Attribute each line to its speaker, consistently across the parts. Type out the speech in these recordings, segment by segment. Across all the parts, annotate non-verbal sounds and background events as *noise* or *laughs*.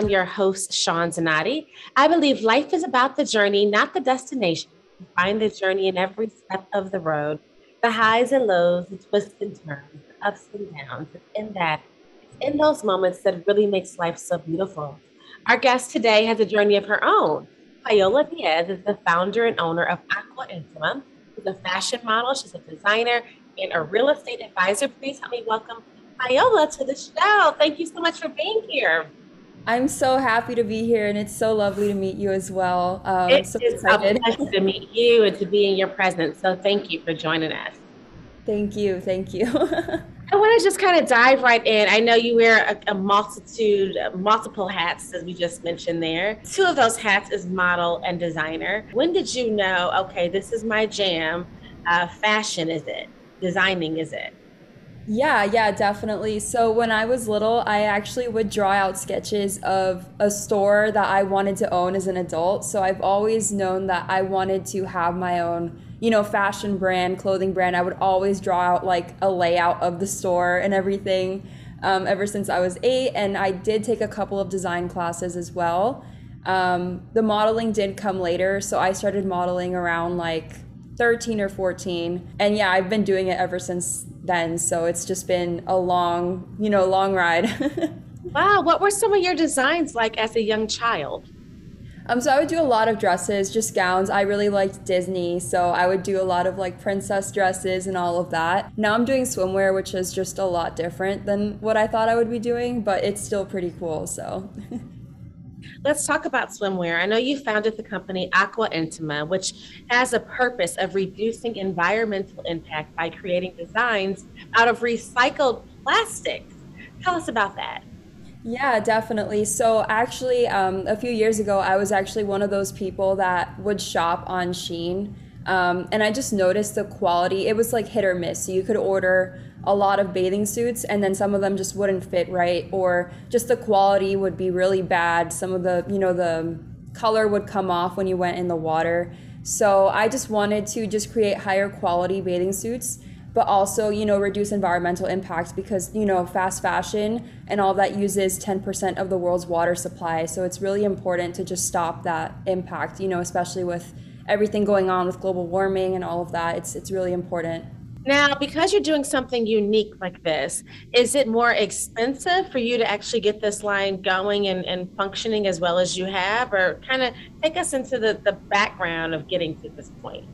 Speaker 1: I'm your host, Shawn Zanotti. I believe life is about the journey, not the destination. find the journey in every step of the road, the highs and lows, the twists and turns, the ups and downs. It's in that, it's in those moments that really makes life so beautiful. Our guest today has a journey of her own. Paola Diaz is the founder and owner of Aqua Intima. She's a fashion model, she's a designer, and a real estate advisor. Please help me welcome Paola to the show. Thank you so much for being here.
Speaker 2: I'm so happy to be here, and it's so lovely to meet you as well.
Speaker 1: Um, it so is excited. a pleasure to meet you and to be in your presence. So thank you for joining us.
Speaker 2: Thank you. Thank you. *laughs*
Speaker 1: I want to just kind of dive right in. I know you wear a, a multitude, multiple hats, as we just mentioned there. Two of those hats is model and designer. When did you know, okay, this is my jam? Uh, fashion is it? Designing is it?
Speaker 2: Yeah, yeah, definitely. So when I was little, I actually would draw out sketches of a store that I wanted to own as an adult. So I've always known that I wanted to have my own, you know, fashion brand, clothing brand. I would always draw out like a layout of the store and everything um, ever since I was eight. And I did take a couple of design classes as well. Um, the modeling did come later. So I started modeling around like 13 or 14. And yeah, I've been doing it ever since then. So it's just been a long, you know, long ride. *laughs*
Speaker 1: wow. What were some of your designs like as a young child?
Speaker 2: Um, so I would do a lot of dresses, just gowns. I really liked Disney, so I would do a lot of like princess dresses and all of that. Now I'm doing swimwear, which is just a lot different than what I thought I would be doing, but it's still pretty cool. So *laughs*
Speaker 1: Let's talk about swimwear. I know you founded the company Aqua Intima, which has a purpose of reducing environmental impact by creating designs out of recycled plastics. Tell us about that.
Speaker 2: Yeah, definitely. So, actually, um, a few years ago, I was actually one of those people that would shop on Shein. Um, and I just noticed the quality. It was like hit or miss. So, you could order a lot of bathing suits and then some of them just wouldn't fit right or just the quality would be really bad. Some of the you know the color would come off when you went in the water. So i just wanted to just create higher quality bathing suits but also you know reduce environmental impact because you know fast fashion and all that uses 10% of the world's water supply. So it's really important to just stop that impact you know especially with everything going on with global warming and all of that. It's it's really important
Speaker 1: now, because you're doing something unique like this, is it more expensive for you to actually get this line going and, and functioning as well as you have? Or kind of take us into the, the background of getting to this point?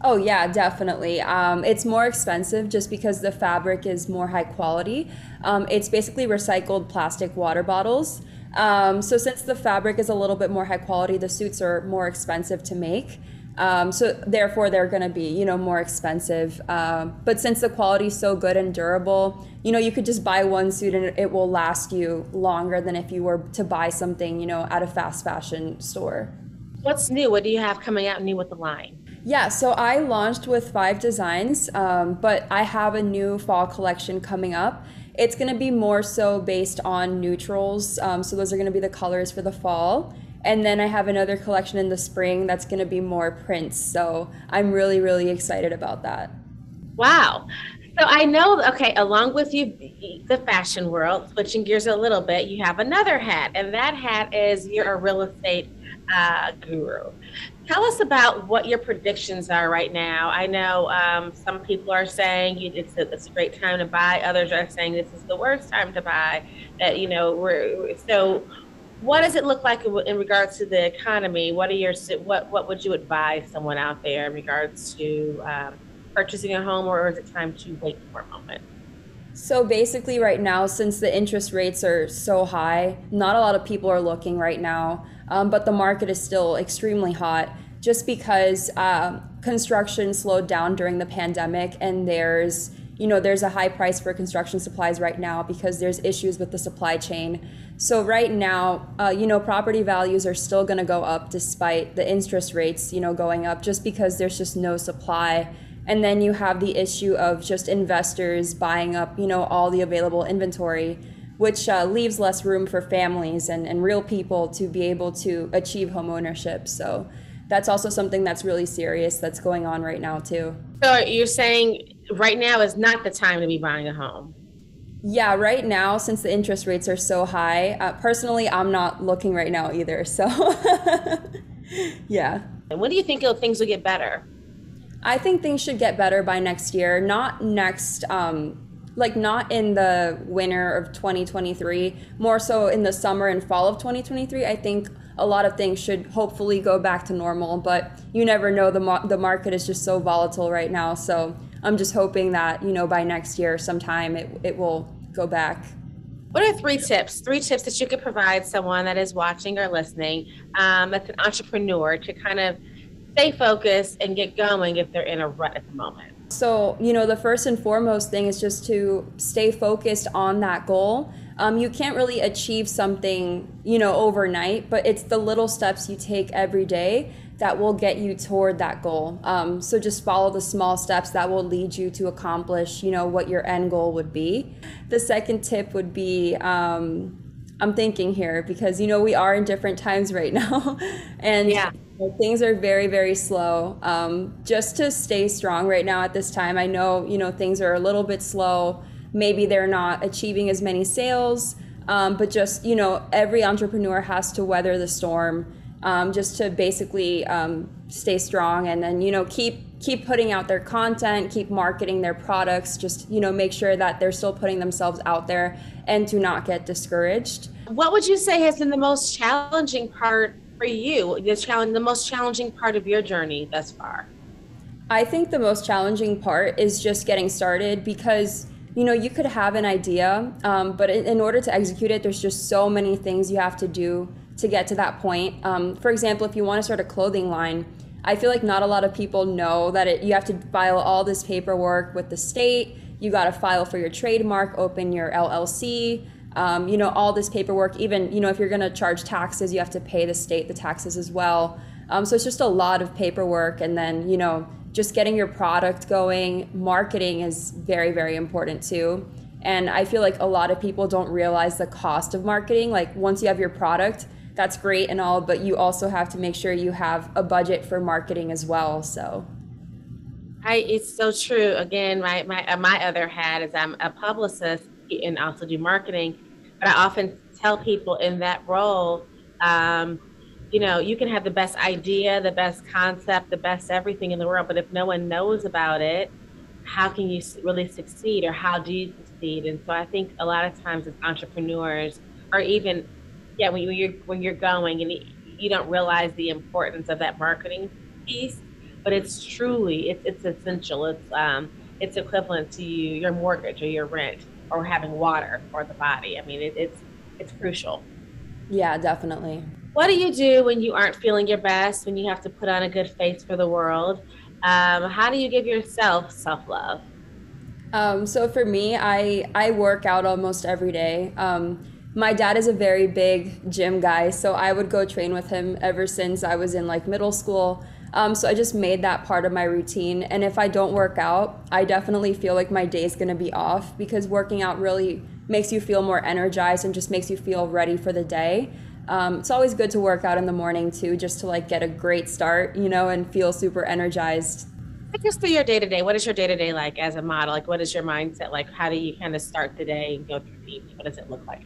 Speaker 2: Oh, yeah, definitely. Um, it's more expensive just because the fabric is more high quality. Um, it's basically recycled plastic water bottles. Um, so, since the fabric is a little bit more high quality, the suits are more expensive to make. Um, so therefore, they're going to be you know more expensive. Um, but since the quality is so good and durable, you know you could just buy one suit and it will last you longer than if you were to buy something you know at a fast fashion store.
Speaker 1: What's new? What do you have coming out new with the line?
Speaker 2: Yeah, so I launched with five designs, um, but I have a new fall collection coming up. It's going to be more so based on neutrals. Um, so those are going to be the colors for the fall. And then I have another collection in the spring that's going to be more prints. So I'm really, really excited about that.
Speaker 1: Wow. So I know, okay, along with you, the fashion world, switching gears a little bit, you have another hat, and that hat is you're a real estate uh, guru. Tell us about what your predictions are right now. I know um, some people are saying it's a, it's a great time to buy. Others are saying this is the worst time to buy. That you know, we're so what does it look like in regards to the economy? What are your what what would you advise someone out there in regards to um, purchasing a home, or is it time to wait for a moment?
Speaker 2: So basically, right now, since the interest rates are so high, not a lot of people are looking right now. Um, but the market is still extremely hot, just because uh, construction slowed down during the pandemic, and there's you know there's a high price for construction supplies right now because there's issues with the supply chain. So right now uh, you know property values are still going to go up despite the interest rates you know going up just because there's just no supply. And then you have the issue of just investors buying up you know all the available inventory which uh, leaves less room for families and, and real people to be able to achieve home ownership. So that's also something that's really serious that's going on right now too.
Speaker 1: So you're saying right now is not the time to be buying a home.
Speaker 2: Yeah, right now, since the interest rates are so high, uh, personally, I'm not looking right now either. So, *laughs* yeah.
Speaker 1: And when do you think things will get better?
Speaker 2: I think things should get better by next year. Not next, um, like not in the winter of 2023, more so in the summer and fall of 2023. I think a lot of things should hopefully go back to normal, but you never know. The, mar- the market is just so volatile right now. So I'm just hoping that, you know, by next year sometime it, it will go back.
Speaker 1: What are three tips? Three tips that you could provide someone that is watching or listening um, that's an entrepreneur to kind of stay focused and get going if they're in a rut at the moment?
Speaker 2: So, you know, the first and foremost thing is just to stay focused on that goal. Um, you can't really achieve something, you know, overnight, but it's the little steps you take every day that will get you toward that goal. Um, so just follow the small steps that will lead you to accomplish, you know, what your end goal would be. The second tip would be, um, I'm thinking here because you know we are in different times right *laughs* now, and yeah. things are very very slow. Um, just to stay strong right now at this time, I know you know things are a little bit slow. Maybe they're not achieving as many sales, um, but just you know every entrepreneur has to weather the storm um, just to basically um, stay strong and then you know keep keep putting out their content keep marketing their products just you know make sure that they're still putting themselves out there and to not get discouraged.
Speaker 1: What would you say has been the most challenging part for you the challenge the most challenging part of your journey thus far?
Speaker 2: I think the most challenging part is just getting started because you know you could have an idea um, but in order to execute it there's just so many things you have to do to get to that point. Um, for example, if you want to start a clothing line, I feel like not a lot of people know that it, you have to file all this paperwork with the state. You got to file for your trademark, open your LLC. Um, you know all this paperwork. Even you know if you're going to charge taxes, you have to pay the state the taxes as well. Um, so it's just a lot of paperwork, and then you know just getting your product going. Marketing is very very important too. And I feel like a lot of people don't realize the cost of marketing. Like once you have your product, that's great and all, but you also have to make sure you have a budget for marketing as well. So.
Speaker 1: I, it's so true. Again, my my uh, my other hat is I'm a publicist and also do marketing, but I often tell people in that role, um, you know, you can have the best idea, the best concept, the best everything in the world, but if no one knows about it, how can you really succeed, or how do you succeed? And so I think a lot of times as entrepreneurs, or even yeah, when you're when you're going and you don't realize the importance of that marketing piece, but it's truly it's it's essential. It's um it's equivalent to you, your mortgage or your rent or having water for the body. I mean, it, it's it's crucial.
Speaker 2: Yeah, definitely.
Speaker 1: What do you do when you aren't feeling your best? When you have to put on a good face for the world? Um, how do you give yourself self love?
Speaker 2: Um, so for me, I I work out almost every day. Um, my dad is a very big gym guy, so I would go train with him ever since I was in like middle school. Um, so I just made that part of my routine. And if I don't work out, I definitely feel like my day is gonna be off because working out really makes you feel more energized and just makes you feel ready for the day. Um, it's always good to work out in the morning too, just to like get a great start, you know, and feel super energized.
Speaker 1: Take through your day to day. What is your day to day like as a model? Like, what is your mindset like? How do you kind of start the day and go through the evening? What does it look like?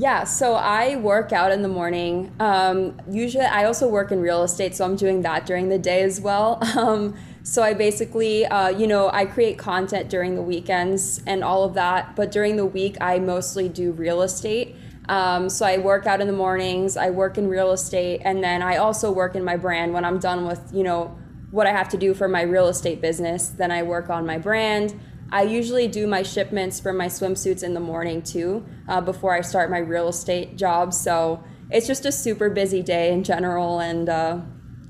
Speaker 2: Yeah, so I work out in the morning. Um, usually, I also work in real estate, so I'm doing that during the day as well. *laughs* Um, so I basically, uh, you know, I create content during the weekends and all of that, but during the week, I mostly do real estate. Um, so I work out in the mornings, I work in real estate, and then I also work in my brand when I'm done with, you know, what I have to do for my real estate business. Then I work on my brand. I usually do my shipments for my swimsuits in the morning too, uh, before I start my real estate job. So it's just a super busy day in general, and uh,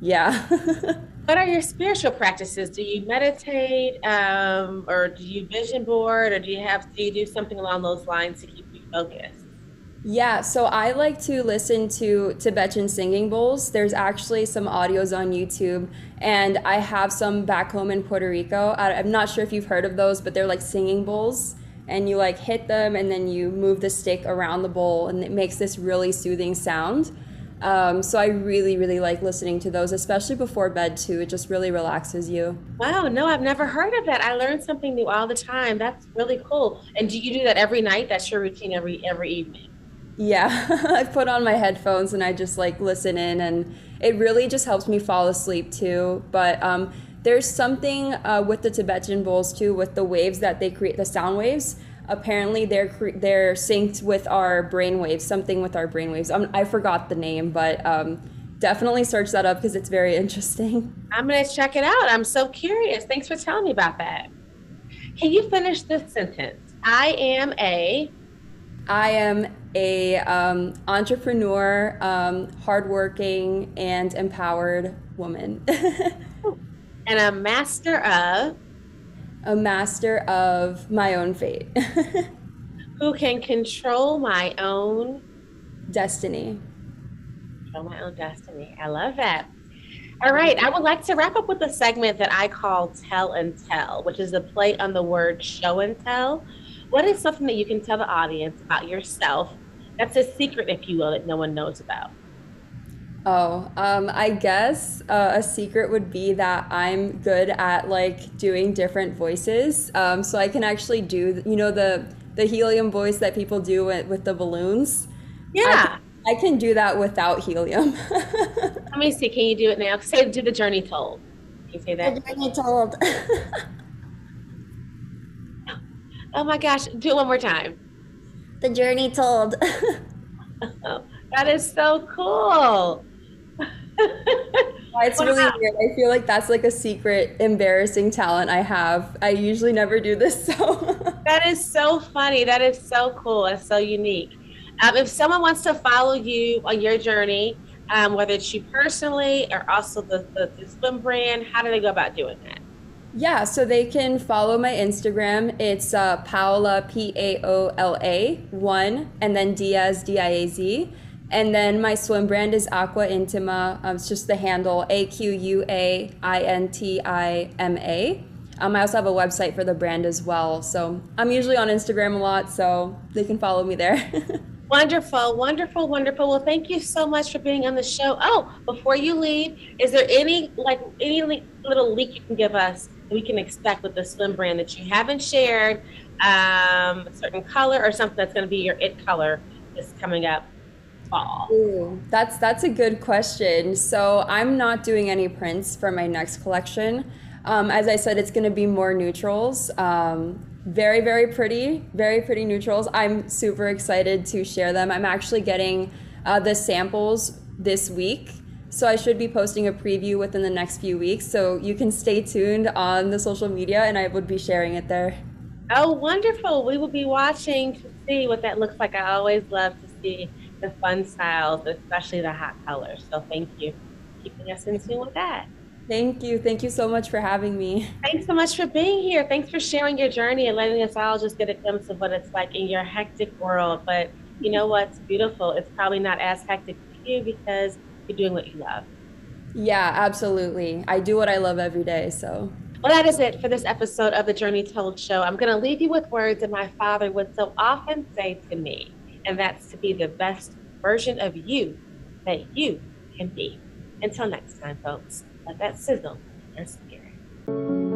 Speaker 2: yeah. *laughs*
Speaker 1: what are your spiritual practices? Do you meditate, um, or do you vision board, or do you have do you do something along those lines to keep you focused?
Speaker 2: Yeah, so I like to listen to Tibetan singing bowls. There's actually some audios on YouTube, and I have some back home in Puerto Rico. I'm not sure if you've heard of those, but they're like singing bowls, and you like hit them, and then you move the stick around the bowl, and it makes this really soothing sound. Um, so I really, really like listening to those, especially before bed too. It just really relaxes you.
Speaker 1: Wow, no, I've never heard of that. I learn something new all the time. That's really cool. And do you do that every night? That's your routine every every evening.
Speaker 2: Yeah, *laughs* I put on my headphones and I just like listen in, and it really just helps me fall asleep too. But um, there's something uh, with the Tibetan bowls too, with the waves that they create, the sound waves apparently they're they're synced with our brain waves something with our brain waves. Um, i forgot the name but um, definitely search that up because it's very *laughs* interesting.
Speaker 1: I'm going to check it out. I'm so curious. Thanks for telling me about that. Can you finish this sentence? I am a
Speaker 2: i am a um, entrepreneur um, hardworking and empowered woman *laughs*
Speaker 1: and a master of
Speaker 2: a master of my own fate. *laughs*
Speaker 1: Who can control my own
Speaker 2: destiny.
Speaker 1: Control my own destiny. I love that. All right, I would like to wrap up with a segment that I call Tell and Tell, which is a play on the word show and tell. What is something that you can tell the audience about yourself that's a secret, if you will, that no one knows about?
Speaker 2: Oh, um, I guess uh, a secret would be that I'm good at like doing different voices. Um, so I can actually do, you know, the the helium voice that people do with, with the balloons.
Speaker 1: Yeah. I
Speaker 2: can, I can do that without helium. *laughs*
Speaker 1: Let me see. Can you do it now? Say, do the journey told. Can you say that?
Speaker 2: The journey told. *laughs*
Speaker 1: oh my gosh. Do it one more time.
Speaker 2: The journey told. *laughs*
Speaker 1: that is so cool
Speaker 2: it's really weird. I feel like that's like a secret embarrassing talent I have. I usually never do this *laughs* so
Speaker 1: That is so funny. That is so cool. That's so unique. Um, if someone wants to follow you on your journey, um, whether it's you personally or also the, the, the swim brand, how do they go about doing that?
Speaker 2: Yeah, so they can follow my Instagram. It's uh, Paola P A O L A one, and then Diaz D I A Z. And then my swim brand is Aqua Intima. Um, it's just the handle A Q U A I N T I M A. Um, I also have a website for the brand as well. So I'm usually on Instagram a lot, so they can follow me there. *laughs*
Speaker 1: wonderful, wonderful, wonderful. Well, thank you so much for being on the show. Oh, before you leave, is there any like any little leak you can give us we can expect with the swim brand that you haven't shared? Um, a certain color or something that's going to be your it color is coming up fall?
Speaker 2: Ooh, that's that's a good question. So I'm not doing any prints for my next collection. Um, as I said, it's going to be more neutrals. Um, very very pretty, very pretty neutrals. I'm super excited to share them. I'm actually getting uh, the samples this week. So I should be posting a preview within the next few weeks. So you can stay tuned on the social media and I would be sharing it there.
Speaker 1: Oh, wonderful. We will be watching to see what that looks like. I always love to see the fun styles, especially the hot colors. So thank you for keeping us in tune with that.
Speaker 2: Thank you. Thank you so much for having me.
Speaker 1: Thanks so much for being here. Thanks for sharing your journey and letting us all just get a glimpse of what it's like in your hectic world. But you know what's beautiful? It's probably not as hectic for you because you're doing what you love.
Speaker 2: Yeah, absolutely. I do what I love every day. So.
Speaker 1: Well, that is it for this episode of the Journey Told Show. I'm going to leave you with words that my father would so often say to me and that's to be the best version of you that you can be. Until next time, folks, let that sizzle and